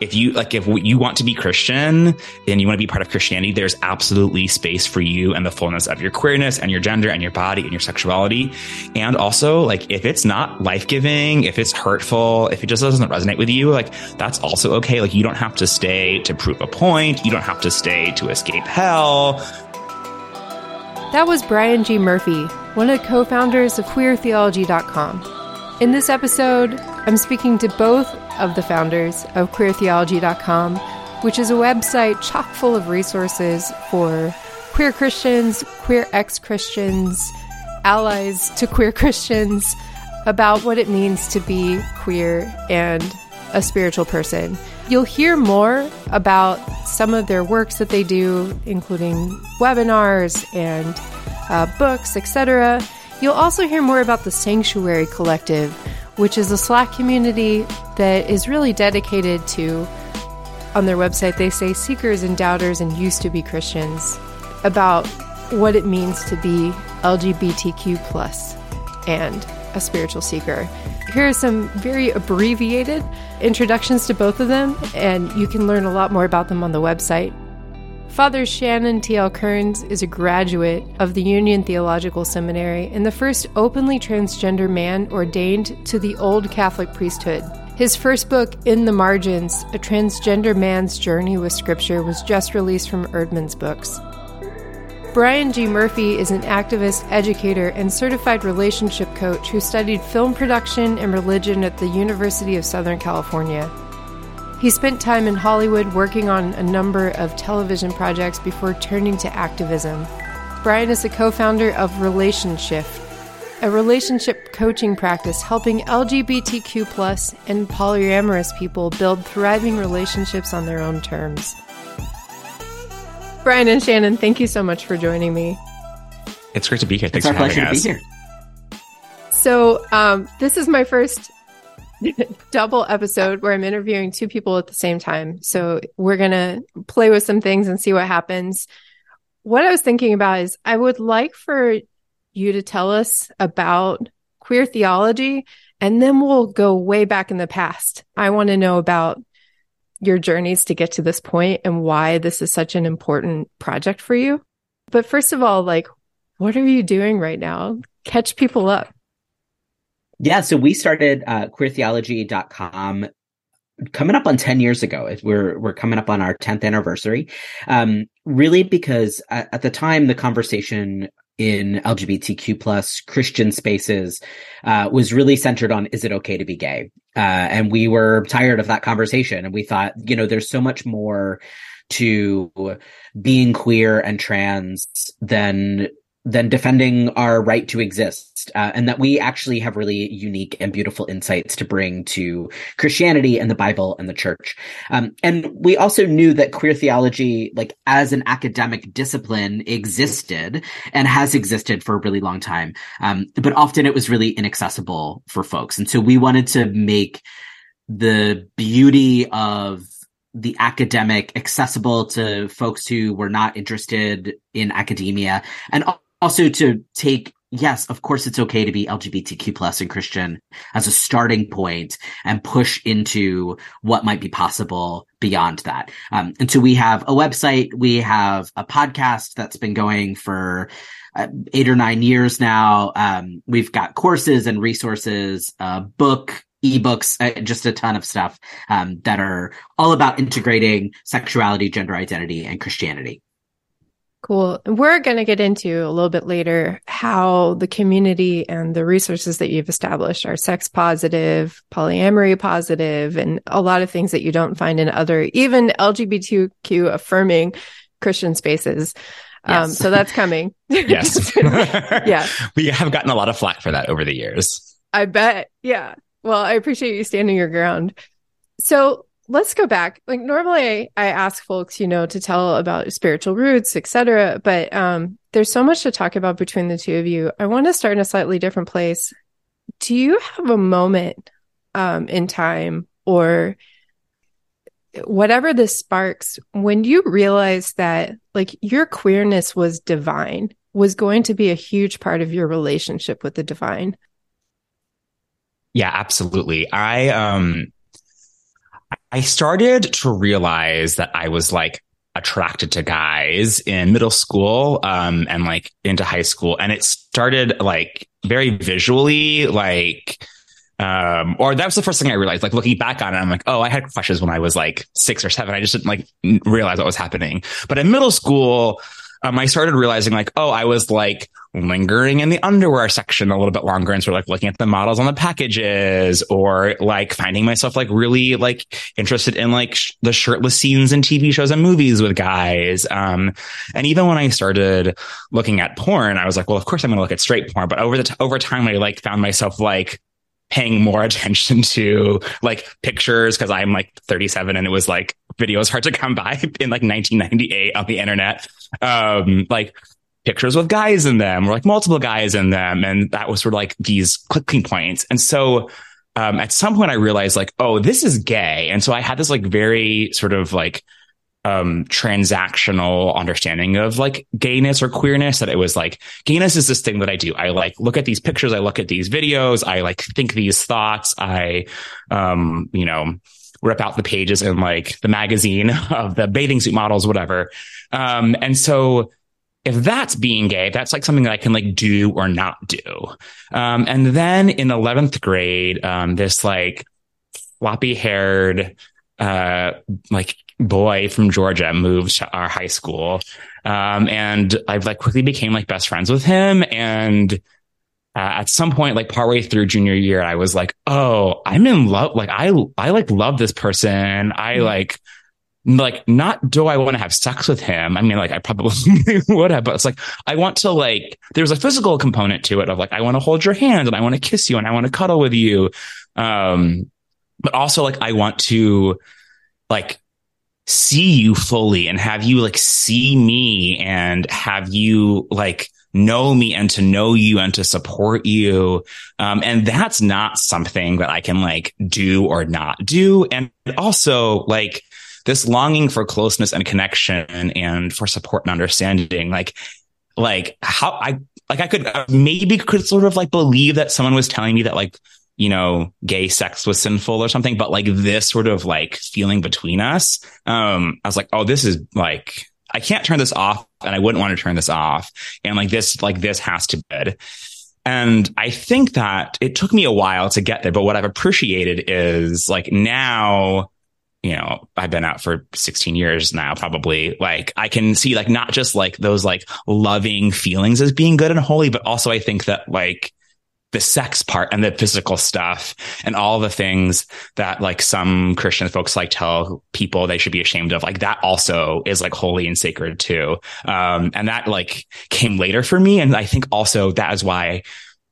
if you like if you want to be christian then you want to be part of christianity there's absolutely space for you and the fullness of your queerness and your gender and your body and your sexuality. And also like if it's not life-giving if it's hurtful if it just doesn't resonate with you like that's also okay. Like you don't have to stay to prove a point. You don't have to stay to escape hell. That was brian g. Murphy one of the co-founders of queertheology.com in this episode, I'm speaking to both of the founders of queertheology.com, which is a website chock full of resources for queer Christians, queer ex Christians, allies to queer Christians about what it means to be queer and a spiritual person. You'll hear more about some of their works that they do, including webinars and uh, books, etc. You'll also hear more about the Sanctuary Collective, which is a Slack community that is really dedicated to, on their website, they say seekers and doubters and used to be Christians, about what it means to be LGBTQ plus and a spiritual seeker. Here are some very abbreviated introductions to both of them, and you can learn a lot more about them on the website. Father Shannon T.L. Kearns is a graduate of the Union Theological Seminary and the first openly transgender man ordained to the Old Catholic priesthood. His first book, In the Margins A Transgender Man's Journey with Scripture, was just released from Eerdmans Books. Brian G. Murphy is an activist, educator, and certified relationship coach who studied film production and religion at the University of Southern California. He spent time in Hollywood working on a number of television projects before turning to activism. Brian is the co founder of Relationship, a relationship coaching practice helping LGBTQ and polyamorous people build thriving relationships on their own terms. Brian and Shannon, thank you so much for joining me. It's great to be here. Thanks it's for our having pleasure us. to be here. So, um, this is my first double episode where I'm interviewing two people at the same time. So we're going to play with some things and see what happens. What I was thinking about is I would like for you to tell us about queer theology and then we'll go way back in the past. I want to know about your journeys to get to this point and why this is such an important project for you. But first of all, like, what are you doing right now? Catch people up. Yeah, so we started uh, queertheology.com coming up on 10 years ago. We're we're coming up on our 10th anniversary. Um, really because at, at the time the conversation in LGBTQ plus Christian spaces uh, was really centered on is it okay to be gay? Uh, and we were tired of that conversation, and we thought, you know, there's so much more to being queer and trans than than defending our right to exist, uh, and that we actually have really unique and beautiful insights to bring to Christianity and the Bible and the church. Um, and we also knew that queer theology, like as an academic discipline, existed and has existed for a really long time. Um, but often it was really inaccessible for folks, and so we wanted to make the beauty of the academic accessible to folks who were not interested in academia and also to take yes of course it's okay to be lgbtq plus and christian as a starting point and push into what might be possible beyond that. Um, and so we have a website we have a podcast that's been going for uh, eight or nine years now. Um, we've got courses and resources a book ebooks uh, just a ton of stuff um, that are all about integrating sexuality gender identity and christianity Cool. We're going to get into a little bit later how the community and the resources that you've established are sex positive, polyamory positive, and a lot of things that you don't find in other, even LGBTQ affirming Christian spaces. Um, so that's coming. Yes. Yeah. We have gotten a lot of flack for that over the years. I bet. Yeah. Well, I appreciate you standing your ground. So let's go back. Like normally I, ask folks, you know, to tell about spiritual roots, etc. But um, there's so much to talk about between the two of you. I want to start in a slightly different place. Do you have a moment um, in time or whatever this sparks when you realize that like your queerness was divine was going to be a huge part of your relationship with the divine Yeah, absolutely. I um I started to realize that I was like attracted to guys in middle school um, and like into high school. And it started like very visually, like, um, or that was the first thing I realized, like looking back on it, I'm like, oh, I had crushes when I was like six or seven. I just didn't like realize what was happening. But in middle school, um, I started realizing like, oh, I was like lingering in the underwear section a little bit longer and sort of like looking at the models on the packages or like finding myself like really like interested in like sh- the shirtless scenes in TV shows and movies with guys. Um, and even when I started looking at porn, I was like, well, of course I'm going to look at straight porn. But over the, t- over time, I like found myself like paying more attention to like pictures because I'm like 37 and it was like videos hard to come by in like 1998 on the internet. Um, like pictures with guys in them or like multiple guys in them. And that was sort of like these clicking points. And so, um, at some point I realized like, oh, this is gay. And so I had this like very sort of like, um, transactional understanding of like gayness or queerness that it was like gayness is this thing that I do. I like look at these pictures. I look at these videos. I like think these thoughts. I, um, you know, rip out the pages in like the magazine of the bathing suit models, whatever. Um, and so if that's being gay, that's like something that I can like do or not do. Um, and then in 11th grade, um, this like floppy haired, uh, like boy from Georgia moved to our high school. Um, and I like quickly became like best friends with him. And, uh, at some point, like partway through junior year, I was like, Oh, I'm in love. Like I, I like love this person. I mm-hmm. like, like not do I want to have sex with him? I mean, like I probably would have, but it's like I want to like there's a physical component to it of like I want to hold your hand and I want to kiss you and I want to cuddle with you. Um, but also like I want to like see you fully and have you like see me and have you like know me and to know you and to support you. Um, and that's not something that I can like do or not do. And also like this longing for closeness and connection and for support and understanding, like, like how I, like I could uh, maybe could sort of like believe that someone was telling me that like, you know, gay sex was sinful or something, but like this sort of like feeling between us, um, I was like, oh, this is like, I can't turn this off and I wouldn't want to turn this off. And like this, like this has to be good. And I think that it took me a while to get there, but what I've appreciated is like now you know, I've been out for 16 years now, probably. Like, I can see like not just like those like loving feelings as being good and holy, but also I think that like the sex part and the physical stuff and all the things that like some Christian folks like tell people they should be ashamed of, like that also is like holy and sacred too. Um, and that like came later for me. And I think also that is why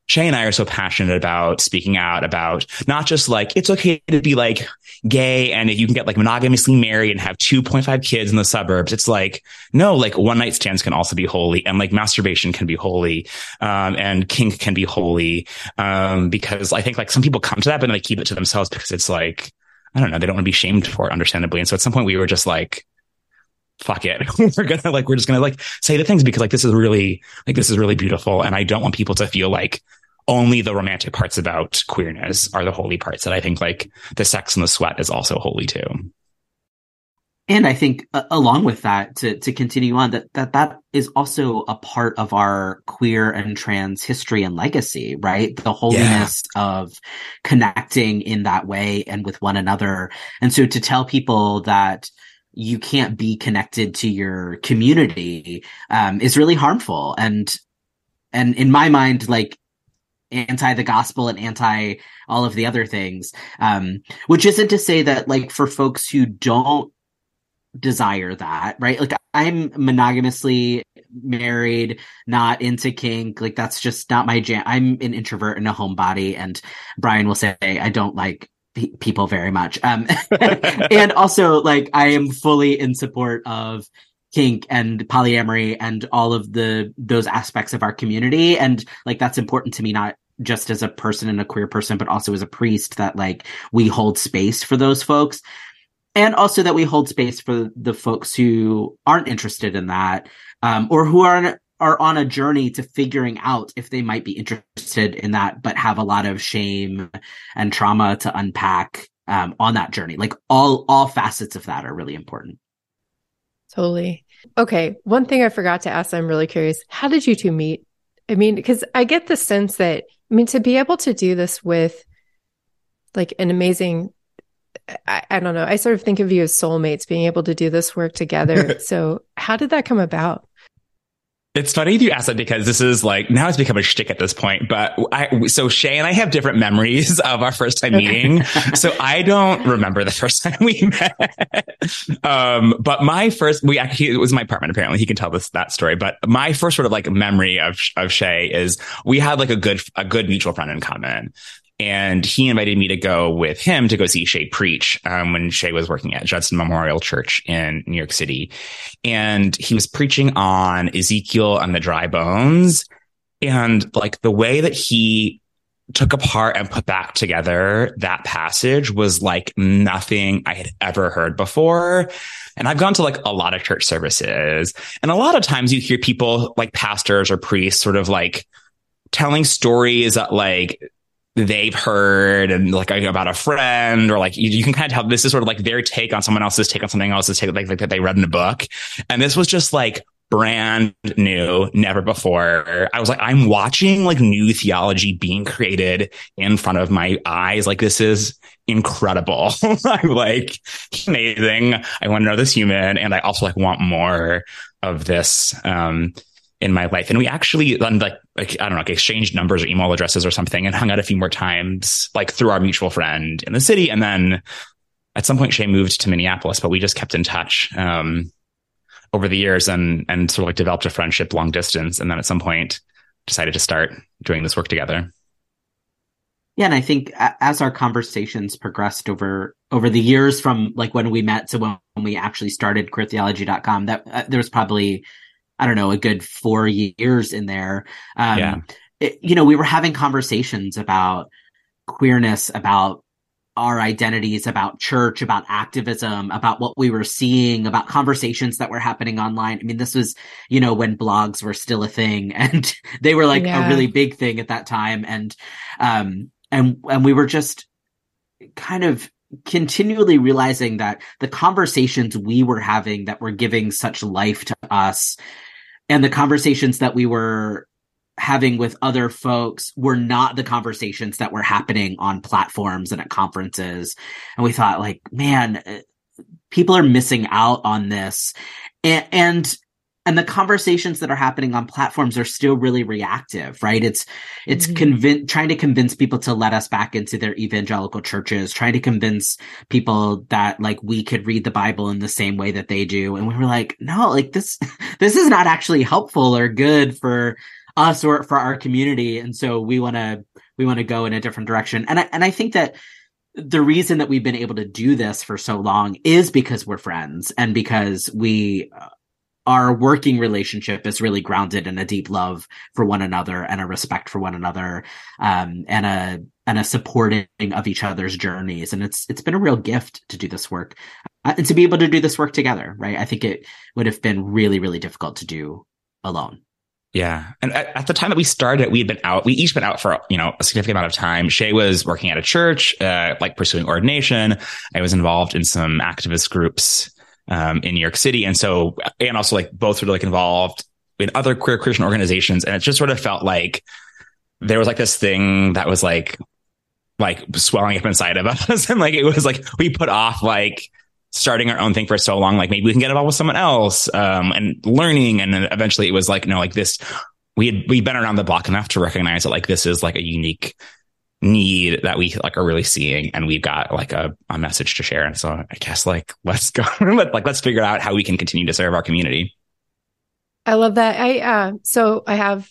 Shay and I are so passionate about speaking out about not just like it's okay to be like gay and you can get like monogamously married and have 2.5 kids in the suburbs. It's like, no, like one night stands can also be holy and like masturbation can be holy. Um, and kink can be holy. Um, because I think like some people come to that, but then they keep it to themselves because it's like, I don't know, they don't want to be shamed for it, understandably. And so at some point we were just like, fuck it. we're gonna like, we're just gonna like say the things because like this is really, like this is really beautiful. And I don't want people to feel like only the romantic parts about queerness are the holy parts that I think like the sex and the sweat is also holy too. And I think uh, along with that, to, to continue on, that, that that is also a part of our queer and trans history and legacy, right? The holiness yeah. of connecting in that way and with one another. And so to tell people that you can't be connected to your community um, is really harmful. And and in my mind, like anti the gospel and anti all of the other things. Um, which isn't to say that like for folks who don't desire that, right? Like I'm monogamously married, not into kink. Like that's just not my jam. I'm an introvert and a homebody. And Brian will say I don't like people very much. Um, and also like I am fully in support of kink and polyamory and all of the those aspects of our community and like that's important to me not just as a person and a queer person but also as a priest that like we hold space for those folks and also that we hold space for the folks who aren't interested in that um, or who are are on a journey to figuring out if they might be interested in that but have a lot of shame and trauma to unpack um, on that journey. Like all all facets of that are really important. Totally. Okay. One thing I forgot to ask, I'm really curious. How did you two meet? I mean, because I get the sense that, I mean, to be able to do this with like an amazing, I, I don't know, I sort of think of you as soulmates being able to do this work together. so, how did that come about? It's funny you ask that because this is like now it's become a shtick at this point. But I, so Shay and I have different memories of our first time meeting. so I don't remember the first time we met. um, but my first, we actually, it was my apartment. Apparently he can tell this, that story. But my first sort of like memory of, of Shay is we had like a good, a good mutual friend in common and he invited me to go with him to go see Shay preach um, when Shay was working at Judson Memorial Church in New York City. And he was preaching on Ezekiel and the dry bones. And like the way that he took apart and put back together that passage was like nothing I had ever heard before. And I've gone to like a lot of church services and a lot of times you hear people like pastors or priests sort of like telling stories that like they've heard and like about a friend or like you, you, can kind of tell this is sort of like their take on someone else's take on something else's take like, like that they read in a book. And this was just like brand new, never before. I was like, I'm watching like new theology being created in front of my eyes. Like this is incredible. I'm like amazing. I want to know this human and I also like want more of this. Um, in my life. And we actually like, like, I don't know, like exchanged numbers or email addresses or something and hung out a few more times, like through our mutual friend in the city. And then at some point, Shay moved to Minneapolis, but we just kept in touch, um, over the years and, and sort of like developed a friendship long distance. And then at some point decided to start doing this work together. Yeah, and I think as our conversations progressed over over the years from like when we met to when we actually started queertheology.com, that uh, there was probably I don't know, a good four years in there. Um, yeah. It, you know, we were having conversations about queerness, about our identities, about church, about activism, about what we were seeing, about conversations that were happening online. I mean, this was, you know, when blogs were still a thing and they were like yeah. a really big thing at that time. And, um, and, and we were just kind of continually realizing that the conversations we were having that were giving such life to us and the conversations that we were having with other folks were not the conversations that were happening on platforms and at conferences. And we thought like, man, uh, people are missing out on this. And, and and the conversations that are happening on platforms are still really reactive right? It's it's mm-hmm. trying to convince people to let us back into their evangelical churches trying to convince people that like we could read the bible in the same way that they do. And we were like no like this this is not actually helpful or good for us or for our community. And so we want to we want to go in a different direction. And i and i think that the reason that we've been able to do this for so long is because we're friends and because we our working relationship is really grounded in a deep love for one another and a respect for one another um, and a and a supporting of each other's journeys and it's it's been a real gift to do this work uh, and to be able to do this work together right i think it would have been really really difficult to do alone yeah. And at, at, the time that we started, we had been out, we each been out for, you know, a significant amount of time. Shay was working at a church, uh, like pursuing ordination. I was involved in some activist groups um, in New York City. And so, and also like both were like involved in other queer Christian organizations. And it just sort of felt like there was like this thing that was like, like swelling up inside of us. and like, it was like, we put off like, starting our own thing for so long, like maybe we can get involved with someone else, um, and learning. And then eventually it was like, no, like this, we had, we'd been around the block enough to recognize that like this is like a unique need that we like are really seeing and we've got like a, a message to share and so i guess like let's go like let's figure out how we can continue to serve our community i love that i uh so i have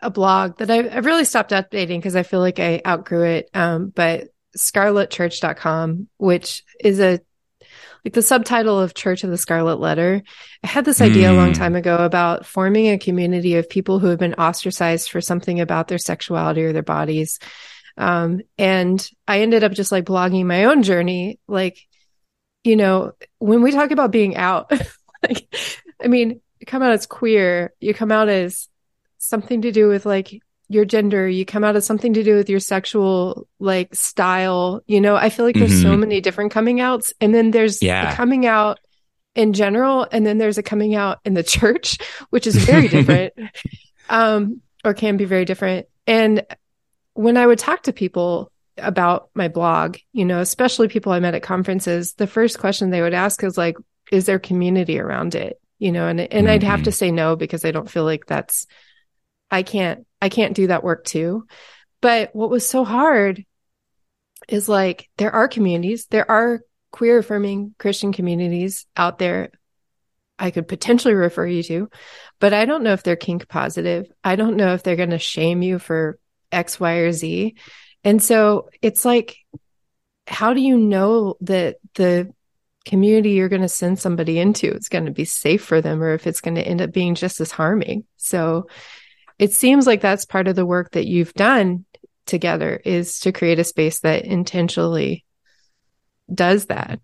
a blog that I've, I've really stopped updating because i feel like i outgrew it um but scarletchurch.com which is a like the subtitle of Church of the Scarlet Letter. I had this idea mm. a long hmm. time ago about forming a community of people who have been ostracized for something about their sexuality or their bodies um, and I ended up just like blogging my own journey. Like, you know, when we talk about being out, like, I mean, you come out as queer, you come out as something to do with like your gender, you come out as something to do with your sexual like style. You know, I feel like there's mm-hmm. so many different coming outs. And then there's yeah. coming out in general, and then there's a coming out in the church, which is very different. um, or can be very different. And when I would talk to people about my blog, you know, especially people I met at conferences, the first question they would ask is like, is there community around it? You know, and and mm-hmm. I'd have to mm-hmm. say no because I don't feel like that's I can't I can't do that work too. But what was so hard is like there are communities, there are queer affirming Christian communities out there I could potentially refer you to, but I don't know if they're kink positive. I don't know if they're going to shame you for X, Y, or Z. And so it's like, how do you know that the community you're going to send somebody into is going to be safe for them or if it's going to end up being just as harming? So it seems like that's part of the work that you've done together is to create a space that intentionally does that.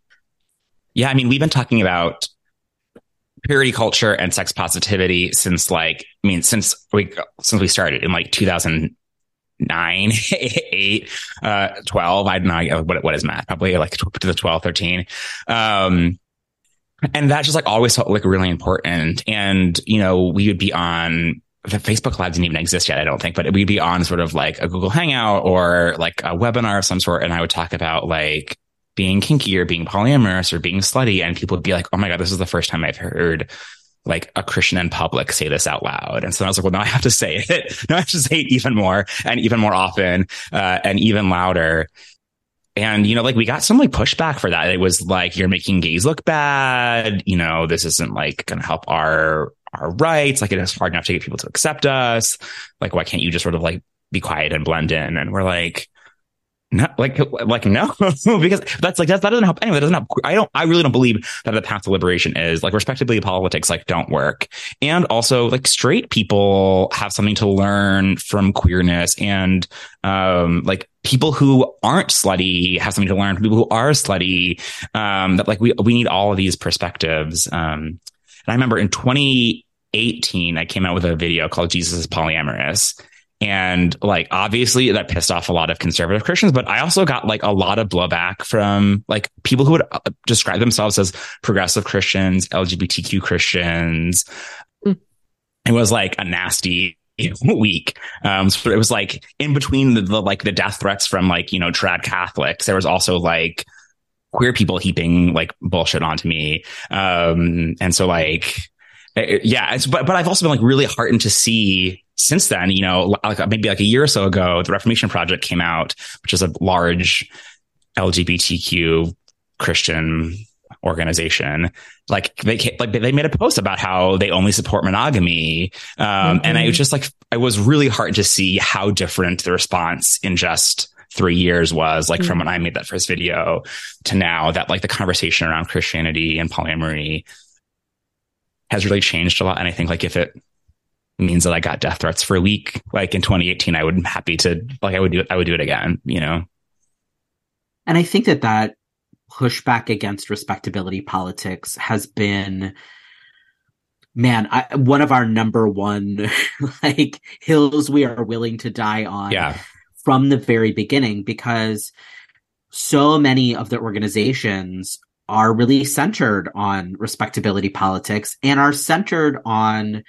Yeah, I mean, we've been talking about purity culture and sex positivity since like I mean since we since we started in like 2009 8 uh 12 I don't know what what is math probably like to the 12 13 um and that just like always felt like really important and you know we would be on the Facebook Live didn't even exist yet, I don't think, but we'd be on sort of like a Google Hangout or like a webinar of some sort. And I would talk about like being kinky or being polyamorous or being slutty. And people would be like, Oh my God, this is the first time I've heard like a Christian in public say this out loud. And so I was like, well, now I have to say it. now I have to say it even more and even more often, uh, and even louder. And, you know, like we got some like pushback for that. It was like, you're making gays look bad. You know, this isn't like going to help our, our rights. Like it is hard enough to get people to accept us. Like, why can't you just sort of like be quiet and blend in? And we're like, no, like, like no, because that's like that, that doesn't help anyway. Doesn't help. I don't. I really don't believe that the path to liberation is like respectability politics like don't work, and also like straight people have something to learn from queerness, and um like people who aren't slutty have something to learn from people who are slutty. Um, that like we we need all of these perspectives. Um, and I remember in 2018, I came out with a video called Jesus is Polyamorous. And like, obviously that pissed off a lot of conservative Christians, but I also got like a lot of blowback from like people who would uh, describe themselves as progressive Christians, LGBTQ Christians. Mm. It was like a nasty week. Um, so it was like in between the, the like the death threats from like, you know, trad Catholics, there was also like, queer people heaping like bullshit onto me. Um, and so like, yeah, but, but I've also been like really heartened to see since then, you know, like maybe like a year or so ago, the Reformation Project came out, which is a large LGBTQ Christian organization. Like they like they made a post about how they only support monogamy, um, mm-hmm. and I was just like I was really heartened to see how different the response in just three years was like mm-hmm. from when I made that first video to now that like the conversation around Christianity and polyamory has really changed a lot. And I think like if it means that I got death threats for a week. Like in 2018, I would be happy to like I would do it. I would do it again. You know. And I think that that pushback against respectability politics has been man I, one of our number one like hills we are willing to die on yeah. from the very beginning because so many of the organizations are really centered on respectability politics and are centered on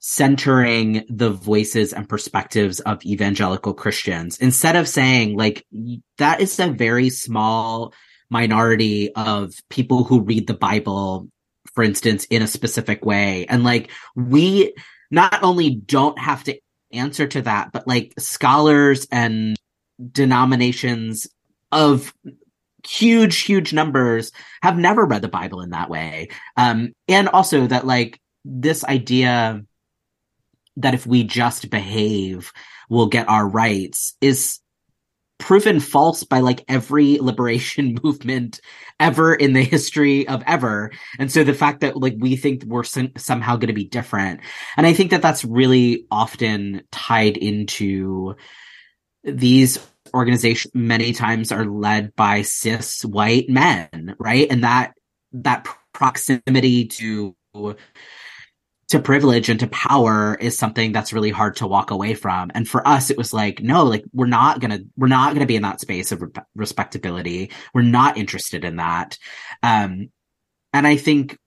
centering the voices and perspectives of evangelical Christians instead of saying like that is a very small minority of people who read the Bible, for instance, in a specific way. And like we not only don't have to answer to that, but like scholars and denominations of huge, huge numbers have never read the Bible in that way. Um, and also that like this idea that if we just behave, we'll get our rights is proven false by like every liberation movement ever in the history of ever. And so the fact that like we think we're some- somehow going to be different. And I think that that's really often tied into these organizations many times are led by cis white men, right? And that, that proximity to to privilege and to power is something that's really hard to walk away from. And for us, it was like, no, like we're not gonna, we're not gonna be in that space of re- respectability. We're not interested in that. Um, and I think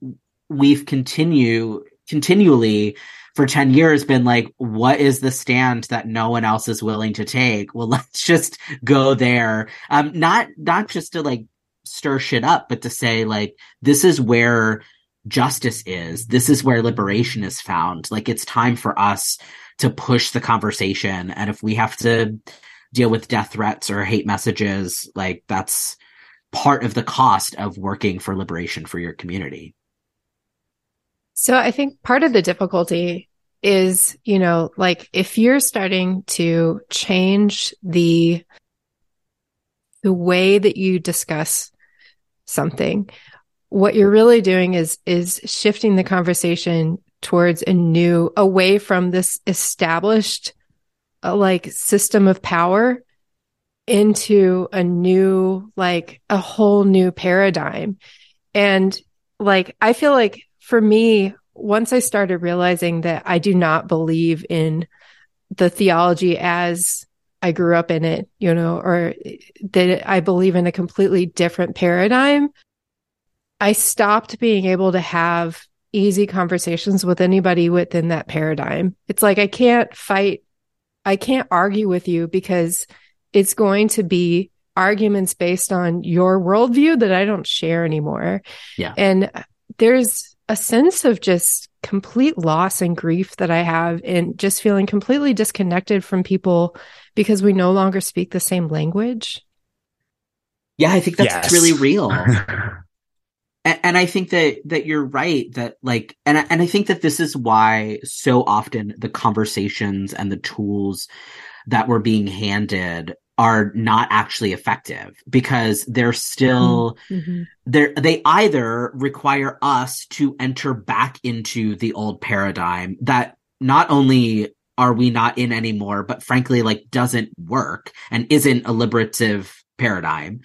we've continue continually for 10 years been like, what is the stand that no one else is willing to take? Well, let's just go there. Um, not, not just to like stir shit up, but to say like, this is where justice is. This is where liberation is found. Like it's time for us to push the conversation. And if we have to deal with death threats or hate messages, like that's part of the cost of working for liberation for your community. So I think part of the difficulty is, you know, like if you're starting to change the the way that you discuss something, what you're really doing is is shifting the conversation towards a new away from this established uh, like system of power into a new like a whole new paradigm. And like i feel like for me once i started realizing that i do not believe in the theology as i grew up in it you know or that i believe in a completely different paradigm I stopped being able to have easy conversations with anybody within that paradigm. It's like I can't fight, I can't argue with you because it's going to be arguments based on your worldview that I don't share anymore. Yeah. And there's a sense of just complete loss and grief that I have and just feeling completely disconnected from people because we no longer speak the same language. Yeah, I think that's yes. really real. and, and I think that that you're right that like and I, and I think that this is why so often the conversations and the tools that were being handed are not actually effective because they're still mm-hmm. mm-hmm. they're they either require us to enter back into the old paradigm that not only are we not in anymore but frankly like doesn't work and isn't a liberative paradigm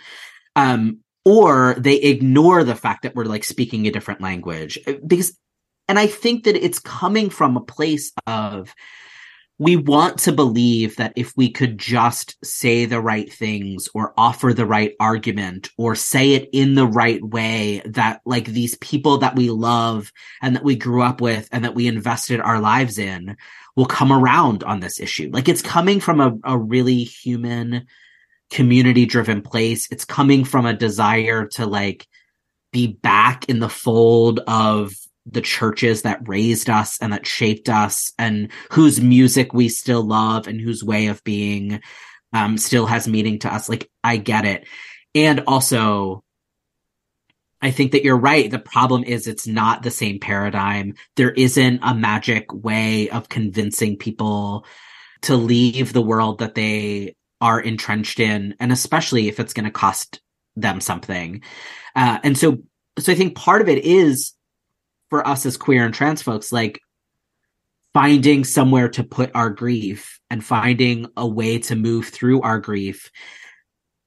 um or they ignore the fact that we're like speaking a different language. Because and i think that it's coming from a place of we want to believe that if we could just say the right things or offer the right argument or say it in the right way that like these people that we love and that we grew up with and that we invested our lives in will come around on this issue. Like it's coming from a, a really human community driven place. It's coming from a desire to like be back in the fold of the churches that raised us and that shaped us and whose music we still love and whose way of being um, still has meaning to us. Like, I get it. And also, I think that you're right. The problem is it's not the same paradigm. There isn't a magic way of convincing people to leave the world that they are entrenched in, and especially if it's going to cost them something. Uh, and so, so I think part of it is for us as queer and trans folks, like finding somewhere to put our grief and finding a way to move through our grief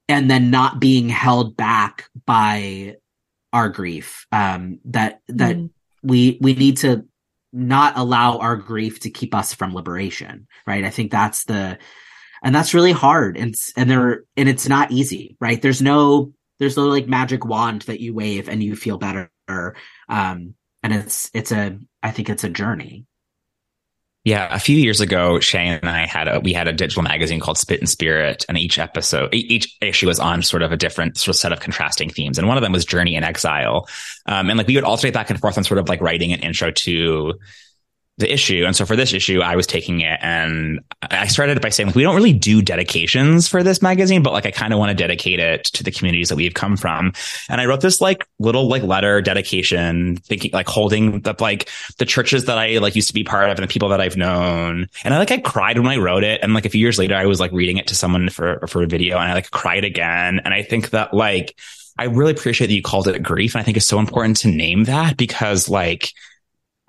and then not being held back by our grief um that that mm. we we need to not allow our grief to keep us from liberation right i think that's the and that's really hard. And and there and it's not easy right? There's no there's no like magic wand that you wave and you feel better. Um and it's it's a i think it's a journey. Yeah, a few years ago, Shane and I had a we had a digital magazine called Spit and Spirit, and each episode, each issue was on sort of a different sort of set of contrasting themes, and one of them was journey in exile, um, and like we would alternate back and forth on sort of like writing an intro to the issue. And so for this issue, I was taking it and I started it by saying, like, we don't really do dedications for this magazine, but like, I kind of want to dedicate it to the communities that we've come from. And I wrote this like little like letter dedication, thinking like holding the like the churches that I like used to be part of and the people that I've known. And I like, I cried when I wrote it. And like a few years later, I was like reading it to someone for, for a video and I like cried again. And I think that like, I really appreciate that you called it grief. And I think it's so important to name that because like,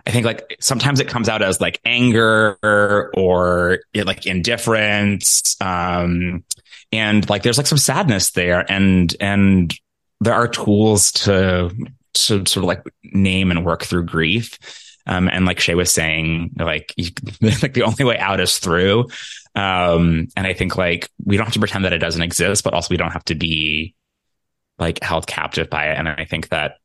I think like sometimes it comes out as like anger or like indifference. Um, and like there's like some sadness there and, and there are tools to, to sort of like name and work through grief. Um, and like Shay was saying, like, you, like the only way out is through. Um, and I think like we don't have to pretend that it doesn't exist, but also we don't have to be like held captive by it. And I think that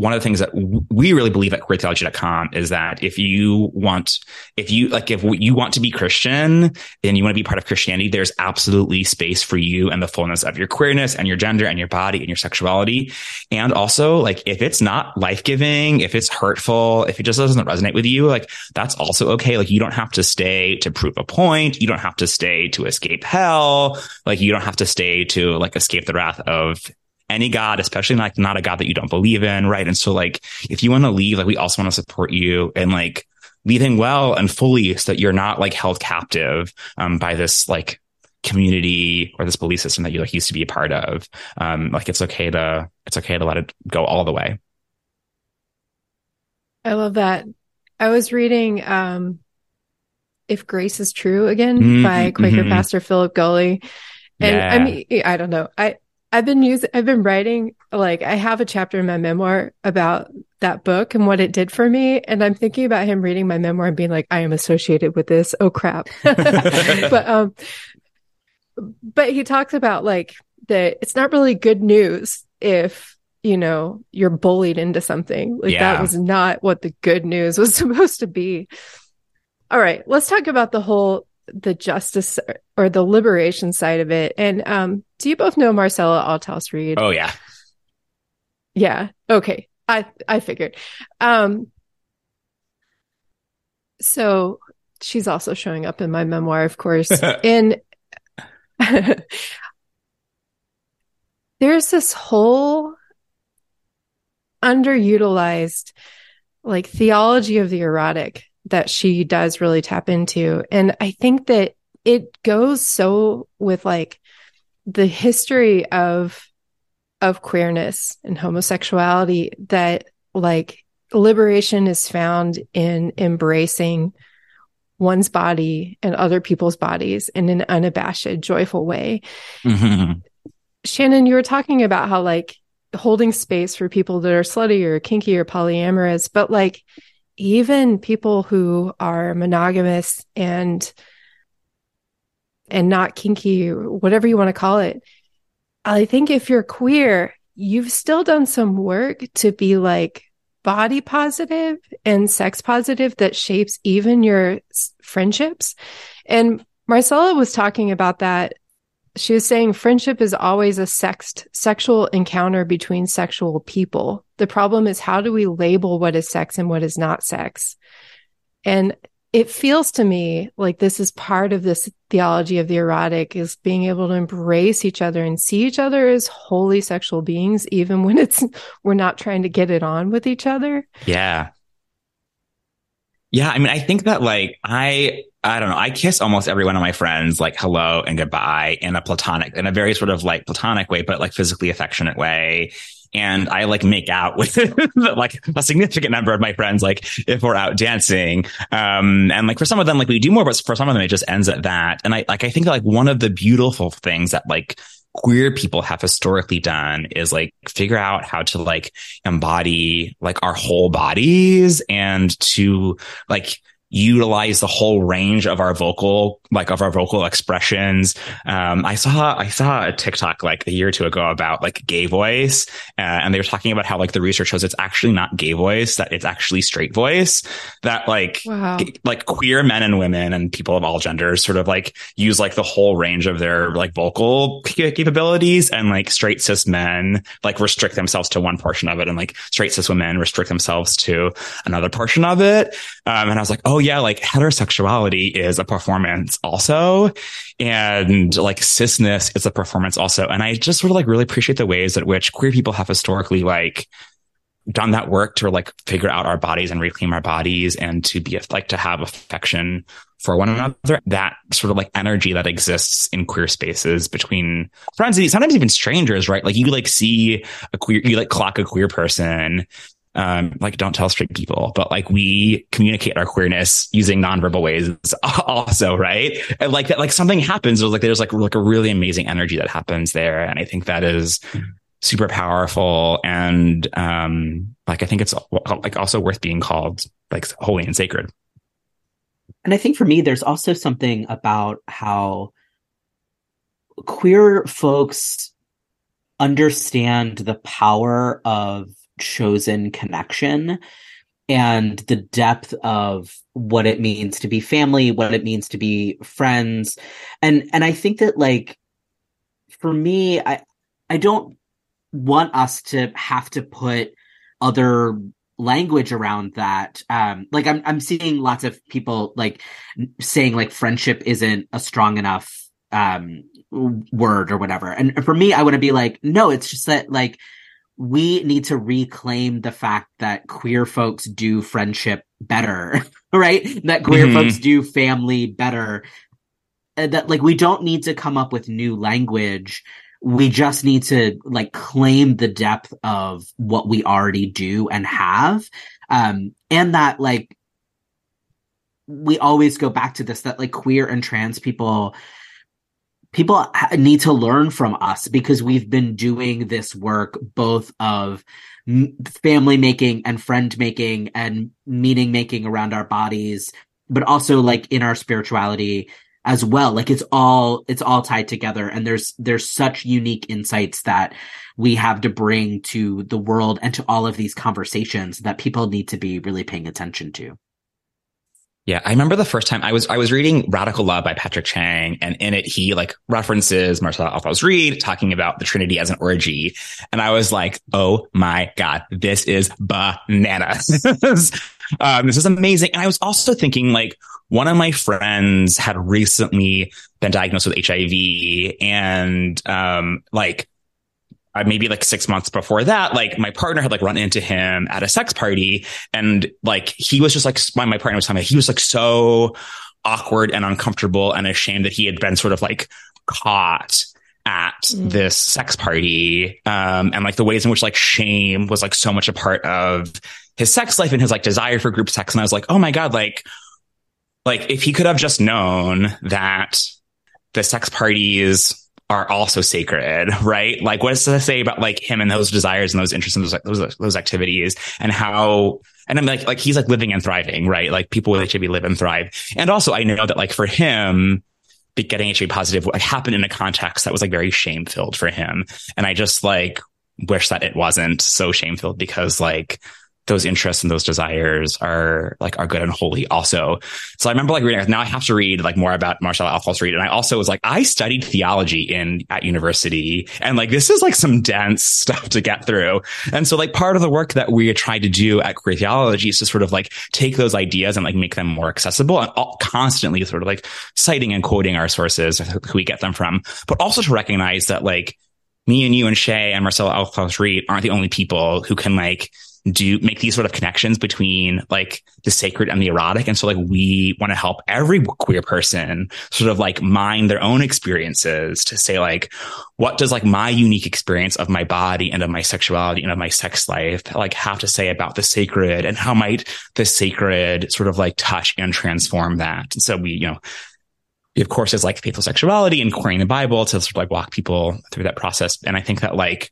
one of the things that we really believe at queertheology.com is that if you want, if you like, if you want to be Christian and you want to be part of Christianity, there's absolutely space for you and the fullness of your queerness and your gender and your body and your sexuality. And also, like, if it's not life giving, if it's hurtful, if it just doesn't resonate with you, like, that's also okay. Like, you don't have to stay to prove a point. You don't have to stay to escape hell. Like, you don't have to stay to like escape the wrath of any God, especially like not a God that you don't believe in, right? And so like if you want to leave, like we also want to support you and like leaving well and fully so that you're not like held captive um, by this like community or this belief system that you like used to be a part of. Um, like it's okay to it's okay to let it go all the way. I love that. I was reading um If Grace is True again mm-hmm, by Quaker mm-hmm. pastor Philip Gulley. And yeah. I mean I don't know. I I've been using, I've been writing, like, I have a chapter in my memoir about that book and what it did for me. And I'm thinking about him reading my memoir and being like, I am associated with this. Oh crap. but, um, but he talks about like that it's not really good news if, you know, you're bullied into something. Like yeah. that was not what the good news was supposed to be. All right. Let's talk about the whole the justice or the liberation side of it. And um, do you both know Marcella Althaus Reid? Oh yeah. Yeah. Okay. I I figured. Um so she's also showing up in my memoir, of course. and there's this whole underutilized like theology of the erotic that she does really tap into. And I think that it goes so with like the history of of queerness and homosexuality that like liberation is found in embracing one's body and other people's bodies in an unabashed joyful way mm-hmm. shannon you were talking about how like holding space for people that are slutty or kinky or polyamorous but like even people who are monogamous and and not kinky whatever you want to call it i think if you're queer you've still done some work to be like body positive and sex positive that shapes even your friendships and marcella was talking about that she was saying friendship is always a sexed sexual encounter between sexual people. The problem is how do we label what is sex and what is not sex? And it feels to me like this is part of this theology of the erotic is being able to embrace each other and see each other as holy sexual beings, even when it's we're not trying to get it on with each other. Yeah. Yeah. I mean, I think that like I I don't know. I kiss almost every one of my friends like hello and goodbye in a platonic, in a very sort of like platonic way, but like physically affectionate way. And I like make out with like a significant number of my friends, like if we're out dancing. Um, and like for some of them, like we do more, but for some of them, it just ends at that. And I like, I think like one of the beautiful things that like queer people have historically done is like figure out how to like embody like our whole bodies and to like utilize the whole range of our vocal, like of our vocal expressions. Um, I saw, I saw a TikTok like a year or two ago about like gay voice, uh, and they were talking about how like the research shows it's actually not gay voice, that it's actually straight voice, that like, wow. g- like queer men and women and people of all genders sort of like use like the whole range of their like vocal capabilities and like straight cis men like restrict themselves to one portion of it and like straight cis women restrict themselves to another portion of it. Um, and I was like, oh, Oh, yeah, like heterosexuality is a performance also. And like cisness is a performance also. And I just sort of like really appreciate the ways at which queer people have historically like done that work to like figure out our bodies and reclaim our bodies and to be like to have affection for one another. That sort of like energy that exists in queer spaces between friends, sometimes even strangers, right? Like you like see a queer, you like clock a queer person um, like don't tell straight people, but like we communicate our queerness using nonverbal ways also, right? And like that, like something happens, or like there's like like a really amazing energy that happens there, and I think that is super powerful and um like I think it's like also worth being called like holy and sacred. And I think for me there's also something about how queer folks understand the power of chosen connection and the depth of what it means to be family, what it means to be friends. And and I think that like for me, I I don't want us to have to put other language around that. Um like I'm I'm seeing lots of people like saying like friendship isn't a strong enough um word or whatever. And for me, I want to be like, no, it's just that like we need to reclaim the fact that queer folks do friendship better, right? That queer mm-hmm. folks do family better. that like we don't need to come up with new language. We just need to like claim the depth of what we already do and have. Um, and that like we always go back to this that like queer and trans people people need to learn from us because we've been doing this work both of family making and friend making and meaning making around our bodies but also like in our spirituality as well. Like it's all it's all tied together. And there's there's such unique insights that we have to bring to the world and to all of these conversations that people need to be really paying attention to yeah, I remember the first time I was I was reading Radical Love by Patrick Cheng, and in it he like references Marcella Althaus Reid talking about the Trinity as an orgy, and I was like, oh my god, this is bananas. um, this is amazing. And I was also thinking like one of my friends had recently been diagnosed with HIV, and um, like uh, maybe like six months before that, like my partner had like run into him at a sex party and like he was just like, my, my partner was telling me he was like so awkward and uncomfortable and ashamed that he had been sort of like caught at mm. this sex party. Um, and like the ways in which like shame was like so much a part of his sex life and his like desire for group sex. And I was like, oh my God, like, like if he could have just known that the sex parties are also sacred, right? Like, what does that say about like him and those desires and those interests and those, those, those activities and how, and I'm like, like he's like living and thriving, right? Like people with HIV live and thrive. And also I know that like for him, getting HIV positive happened in a context that was like very shame filled for him. And I just like wish that it wasn't so shame filled because like, those interests and those desires are like are good and holy also. So I remember like reading now I have to read like more about Marcella Althaus Reid. And I also was like, I studied theology in at university and like this is like some dense stuff to get through. And so like part of the work that we tried to do at queer theology is to sort of like take those ideas and like make them more accessible and all, constantly sort of like citing and quoting our sources who we get them from, but also to recognize that like me and you and Shay and Marcella Althaus Reid aren't the only people who can like do make these sort of connections between like the sacred and the erotic. And so like we want to help every queer person sort of like mind their own experiences to say like, what does like my unique experience of my body and of my sexuality and of my sex life like have to say about the sacred and how might the sacred sort of like touch and transform that? And so we, you know, we have courses like faithful sexuality and queering the Bible to sort of like walk people through that process. And I think that like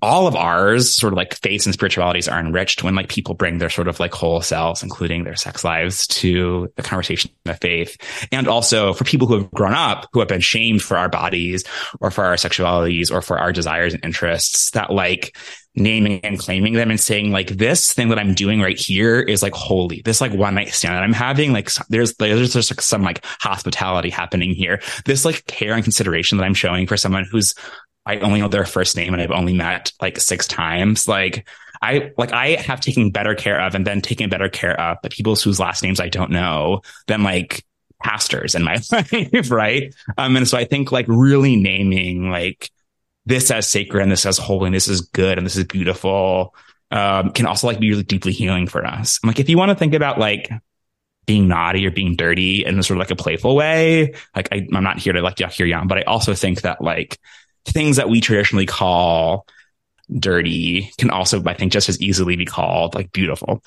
all of ours sort of like faith and spiritualities are enriched when like people bring their sort of like whole selves, including their sex lives to the conversation of faith. And also for people who have grown up, who have been shamed for our bodies or for our sexualities or for our desires and interests that like naming and claiming them and saying like this thing that I'm doing right here is like holy. This like one night stand that I'm having, like there's there's just like some like hospitality happening here. This like care and consideration that I'm showing for someone who's I only know their first name and I've only met like six times. Like I like I have taken better care of and then taken better care of the people whose last names I don't know than like pastors in my life, right? Um, and so I think like really naming like this as sacred and this as holy and this is good and this is beautiful um, can also like be really deeply healing for us. I'm like if you want to think about like being naughty or being dirty in sort of like a playful way, like I, am not here to like yuck your yum, but I also think that like things that we traditionally call dirty can also, I think, just as easily be called like beautiful.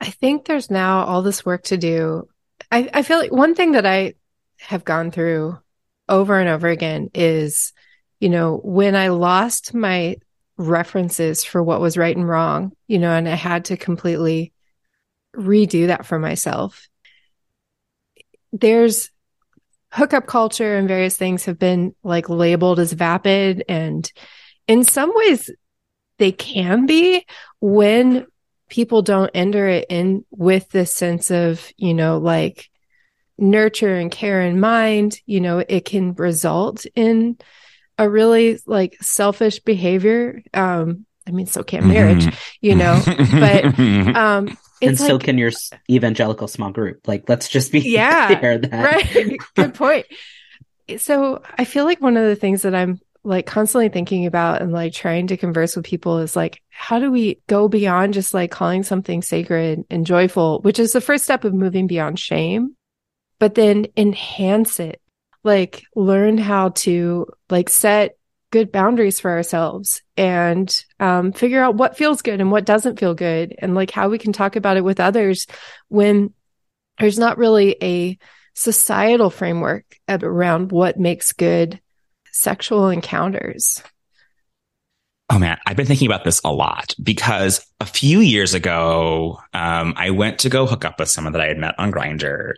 I think there's now all this work to do. I, I feel like one thing that I have gone through over and over again is you know, when I lost my references for what was right and wrong, you know, and I had to completely redo that for myself. There's hookup culture and various things have been like labeled as vapid and in some ways they can be when people don't enter it in with this sense of, you know, like nurture and care in mind, you know, it can result in a really like selfish behavior. Um, I mean, so can marriage, mm-hmm. you know, but, um, and so like, can your evangelical small group. Like, let's just be yeah, right. Good point. So I feel like one of the things that I'm like constantly thinking about and like trying to converse with people is like, how do we go beyond just like calling something sacred and joyful, which is the first step of moving beyond shame, but then enhance it, like learn how to like set good boundaries for ourselves and um, figure out what feels good and what doesn't feel good and like how we can talk about it with others when there's not really a societal framework around what makes good sexual encounters. Oh man, I've been thinking about this a lot because a few years ago, um, I went to go hook up with someone that I had met on Grindr,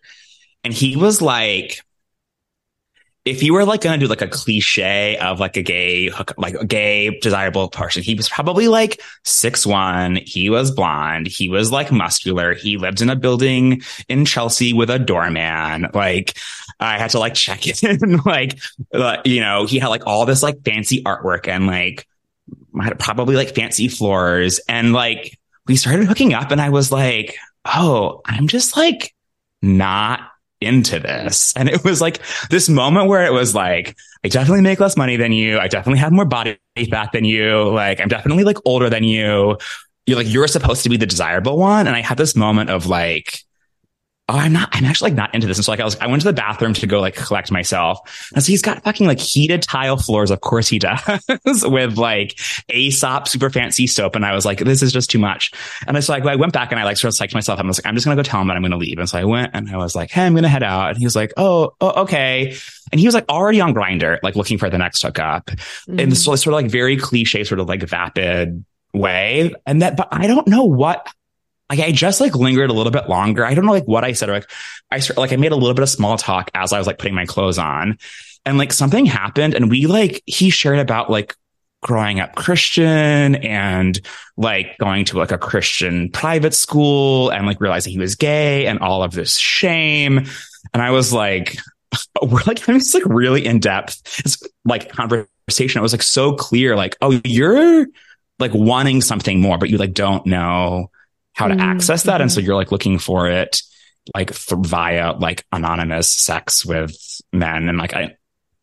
and he was like, if you were like to do like a cliche of like a gay hook, like a gay desirable person, he was probably like six one. He was blonde. He was like muscular. He lived in a building in Chelsea with a doorman. Like I had to like check it in. like, uh, you know, he had like all this like fancy artwork and like had probably like fancy floors. And like we started hooking up and I was like, oh, I'm just like not into this. And it was like this moment where it was like, I definitely make less money than you. I definitely have more body fat than you. Like, I'm definitely like older than you. You're like, you're supposed to be the desirable one. And I had this moment of like, oh, I'm not, I'm actually like not into this. And so like I was, I went to the bathroom to go like collect myself. And so he's got fucking like heated tile floors. Of course he does with like Aesop super fancy soap. And I was like, this is just too much. And so like, I went back and I like sort of psyched myself. I was like, I'm just going to go tell him that I'm going to leave. And so I went and I was like, Hey, I'm going to head out. And he was like, Oh, oh, okay. And he was like already on Grindr, like looking for the next hookup. Mm-hmm. And so sort of like very cliche, sort of like vapid way. And that, but I don't know what like I just like lingered a little bit longer. I don't know like what I said. Or, like I like I made a little bit of small talk as I was like putting my clothes on, and like something happened, and we like he shared about like growing up Christian and like going to like a Christian private school and like realizing he was gay and all of this shame. And I was like, we're like having this like really in depth like conversation. It was like so clear, like, oh, you're like wanting something more, but you like don't know how to mm-hmm. access that. And so mm-hmm. you're like looking for it like th- via like anonymous sex with men. And like, I,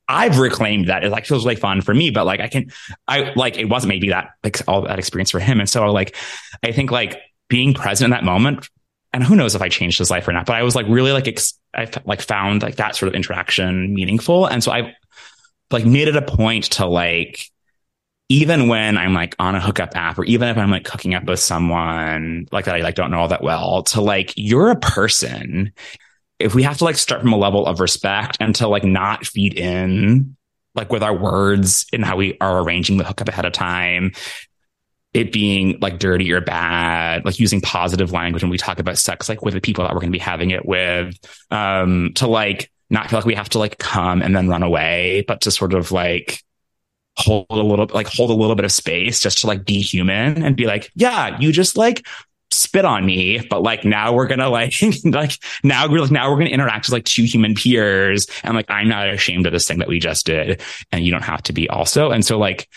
I've reclaimed that it like feels really fun for me, but like I can, I like, it wasn't maybe that like all that experience for him. And so like, I think like being present in that moment and who knows if I changed his life or not, but I was like really like, ex- I like found like that sort of interaction meaningful. And so I like made it a point to like, even when I'm like on a hookup app or even if I'm like hooking up with someone like that I like don't know all that well to like, you're a person. If we have to like start from a level of respect and to like not feed in like with our words and how we are arranging the hookup ahead of time, it being like dirty or bad, like using positive language when we talk about sex, like with the people that we're going to be having it with, um, to like not feel like we have to like come and then run away, but to sort of like hold a little like hold a little bit of space just to like be human and be like, yeah, you just like spit on me, but like now we're gonna like like now we're like now we're gonna interact as like two human peers and like I'm not ashamed of this thing that we just did and you don't have to be also. And so like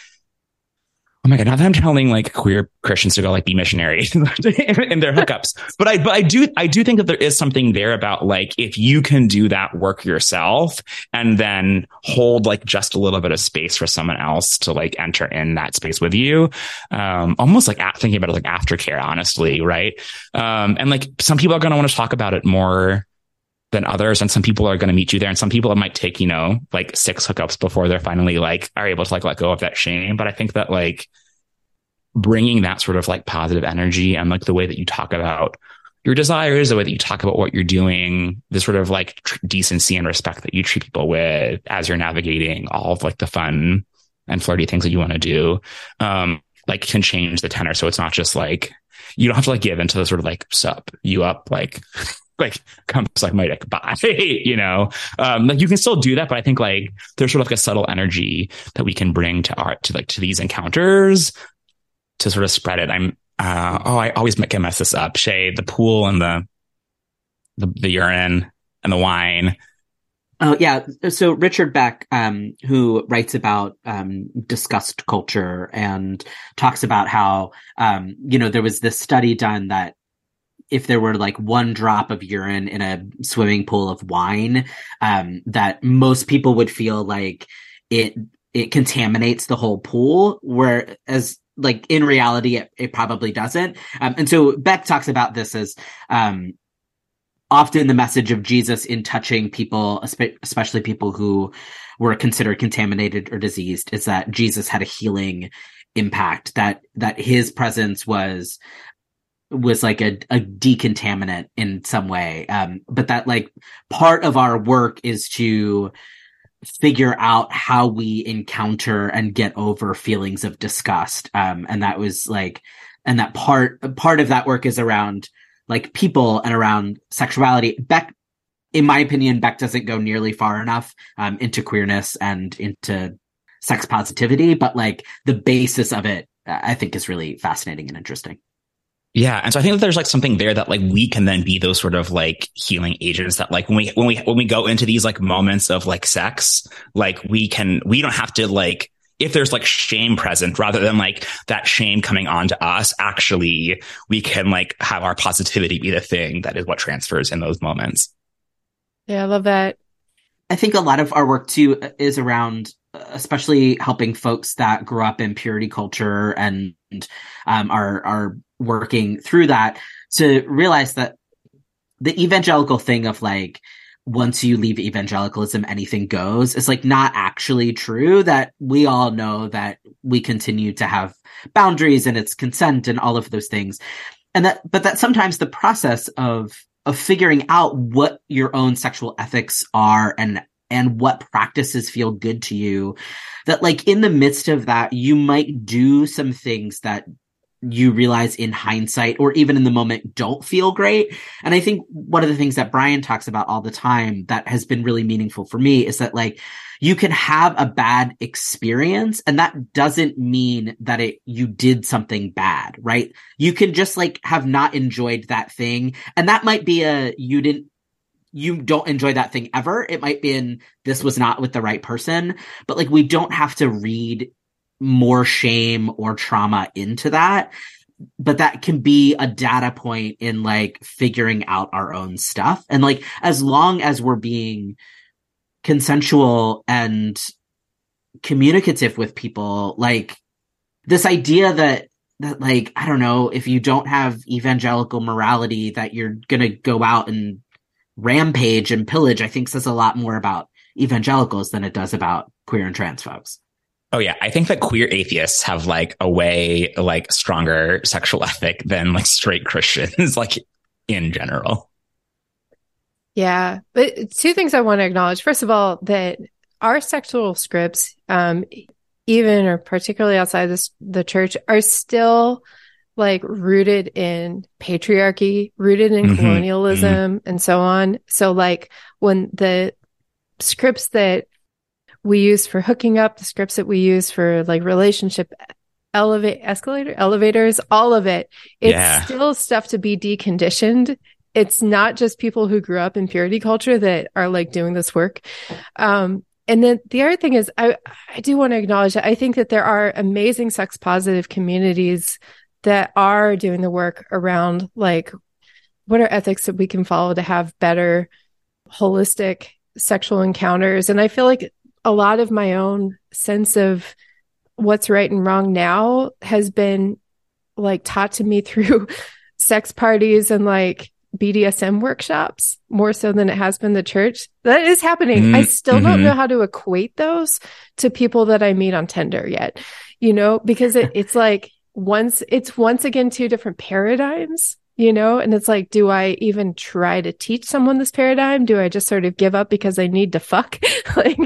oh my god, now that I'm telling like queer Christians to go like be missionaries in their hookups. But I, but I do, I do think that there is something there about like, if you can do that work yourself and then hold like just a little bit of space for someone else to like enter in that space with you. Um, almost like thinking about it like aftercare, honestly. Right. Um, and like some people are going to want to talk about it more than others. And some people are going to meet you there. And some people it might take, you know, like six hookups before they're finally like, are able to like let go of that shame. But I think that like bringing that sort of like positive energy and like the way that you talk about your desires, the way that you talk about what you're doing, the sort of like tr- decency and respect that you treat people with as you're navigating all of like the fun and flirty things that you want to do, um, like can change the tenor. So it's not just like, you don't have to like give into the sort of like sup you up, like, like comes like my dick bye, you know, um, like you can still do that, but I think like there's sort of like a subtle energy that we can bring to art to like to these encounters to sort of spread it. I'm, uh, oh, I always get mess this up. Shay, the pool and the, the, the urine and the wine Oh yeah. So Richard Beck, um, who writes about um, disgust culture and talks about how um, you know there was this study done that if there were like one drop of urine in a swimming pool of wine, um, that most people would feel like it it contaminates the whole pool, whereas like in reality it, it probably doesn't. Um, and so Beck talks about this as um, often the message of Jesus in touching people, especially people who were considered contaminated or diseased, is that Jesus had a healing impact. That that his presence was was like a, a decontaminant in some way. Um, but that like part of our work is to figure out how we encounter and get over feelings of disgust. Um, and that was like, and that part part of that work is around like people and around sexuality. Beck, in my opinion, Beck doesn't go nearly far enough um, into queerness and into sex positivity, but like the basis of it, I think is really fascinating and interesting. Yeah. And so I think that there's like something there that like we can then be those sort of like healing agents that like when we, when we, when we go into these like moments of like sex, like we can, we don't have to like if there's like shame present rather than like that shame coming on to us, actually we can like have our positivity be the thing that is what transfers in those moments. Yeah, I love that. I think a lot of our work too is around especially helping folks that grew up in purity culture and um, are are working through that to realize that the evangelical thing of like once you leave evangelicalism, anything goes. It's like not actually true that we all know that we continue to have boundaries and it's consent and all of those things. And that, but that sometimes the process of, of figuring out what your own sexual ethics are and, and what practices feel good to you, that like in the midst of that, you might do some things that you realize in hindsight or even in the moment don't feel great. And I think one of the things that Brian talks about all the time that has been really meaningful for me is that like you can have a bad experience and that doesn't mean that it you did something bad, right? You can just like have not enjoyed that thing and that might be a you didn't you don't enjoy that thing ever. It might be in this was not with the right person, but like we don't have to read more shame or trauma into that but that can be a data point in like figuring out our own stuff and like as long as we're being consensual and communicative with people like this idea that that like i don't know if you don't have evangelical morality that you're gonna go out and rampage and pillage i think says a lot more about evangelicals than it does about queer and trans folks Oh yeah, I think that queer atheists have like a way like stronger sexual ethic than like straight Christians, like in general. Yeah, but two things I want to acknowledge. First of all, that our sexual scripts, um, even or particularly outside this, the church, are still like rooted in patriarchy, rooted in mm-hmm, colonialism, mm-hmm. and so on. So, like when the scripts that we use for hooking up, the scripts that we use for like relationship elevate escalator elevators, all of it. It's yeah. still stuff to be deconditioned. It's not just people who grew up in purity culture that are like doing this work. Um, and then the other thing is, I I do want to acknowledge that I think that there are amazing sex positive communities that are doing the work around like what are ethics that we can follow to have better holistic sexual encounters. And I feel like a lot of my own sense of what's right and wrong now has been like taught to me through sex parties and like BDSM workshops more so than it has been the church. That is happening. Mm-hmm. I still don't mm-hmm. know how to equate those to people that I meet on Tinder yet, you know, because it, it's like once it's once again two different paradigms you know? And it's like, do I even try to teach someone this paradigm? Do I just sort of give up because I need to fuck? like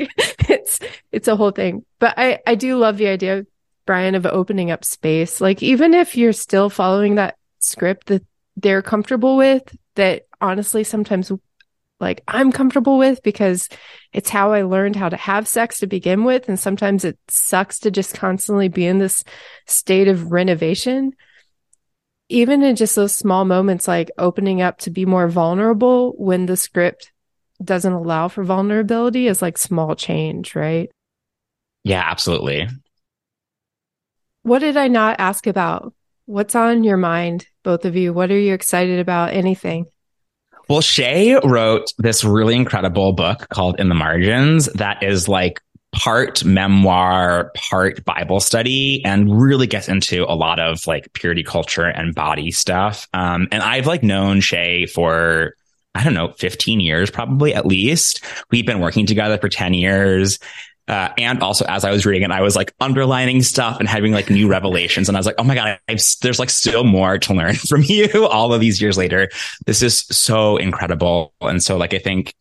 it's, it's a whole thing. But I, I do love the idea, Brian, of opening up space. Like even if you're still following that script that they're comfortable with, that honestly sometimes like I'm comfortable with because it's how I learned how to have sex to begin with. And sometimes it sucks to just constantly be in this state of renovation. Even in just those small moments, like opening up to be more vulnerable when the script doesn't allow for vulnerability is like small change, right? Yeah, absolutely. What did I not ask about? What's on your mind, both of you? What are you excited about? Anything? Well, Shay wrote this really incredible book called In the Margins that is like part memoir, part Bible study, and really gets into a lot of like purity culture and body stuff. Um, and I've like known Shay for I don't know, 15 years probably at least. We've been working together for 10 years. Uh, and also as I was reading it, I was like underlining stuff and having like new revelations. And I was like, oh my God, I've, there's like still more to learn from you all of these years later. This is so incredible. And so like, I think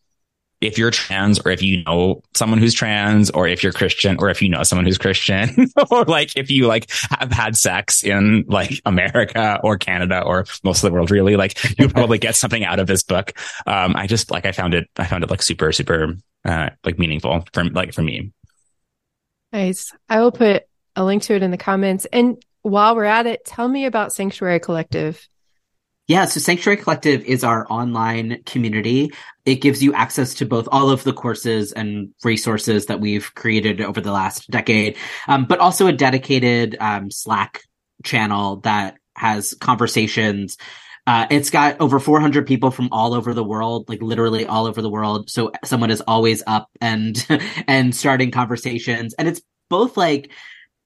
if you're trans or if you know someone who's trans or if you're Christian or if you know someone who's Christian or like if you like have had sex in like America or Canada or most of the world really, like you'll probably get something out of this book. Um, I just like, I found it, I found it like super, super, uh, like meaningful for like for me. Nice. I will put a link to it in the comments. And while we're at it, tell me about Sanctuary Collective. Yeah, so Sanctuary Collective is our online community. It gives you access to both all of the courses and resources that we've created over the last decade, um, but also a dedicated um, Slack channel that has conversations uh, it's got over 400 people from all over the world, like literally all over the world. So someone is always up and, and starting conversations. And it's both like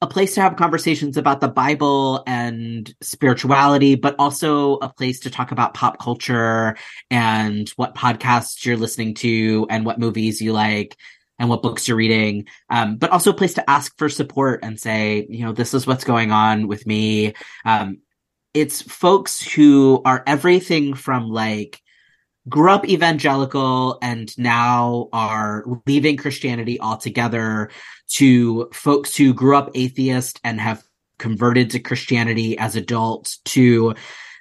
a place to have conversations about the Bible and spirituality, but also a place to talk about pop culture and what podcasts you're listening to and what movies you like and what books you're reading. Um, but also a place to ask for support and say, you know, this is what's going on with me. Um, it's folks who are everything from like grew up evangelical and now are leaving Christianity altogether to folks who grew up atheist and have converted to Christianity as adults to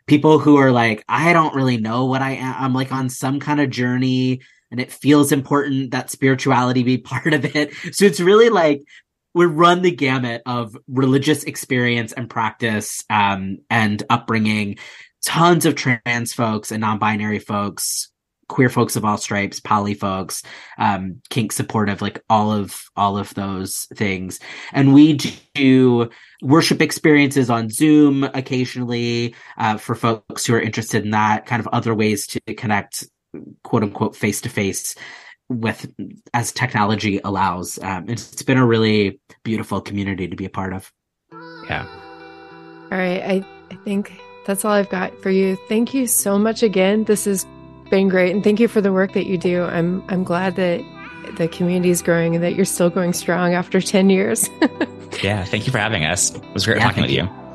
people who are like, I don't really know what I am. I'm like on some kind of journey and it feels important that spirituality be part of it. So it's really like we run the gamut of religious experience and practice um, and upbringing. Tons of trans folks and non-binary folks, queer folks of all stripes, poly folks, um, kink supportive, like all of all of those things. And we do worship experiences on Zoom occasionally uh, for folks who are interested in that. Kind of other ways to connect, quote unquote, face to face with as technology allows. Um, it's been a really beautiful community to be a part of. Yeah. All right. I, I think that's all I've got for you. Thank you so much again. This has been great. And thank you for the work that you do. I'm, I'm glad that the community is growing and that you're still going strong after 10 years. yeah. Thank you for having us. It was great yeah, talking with you. you.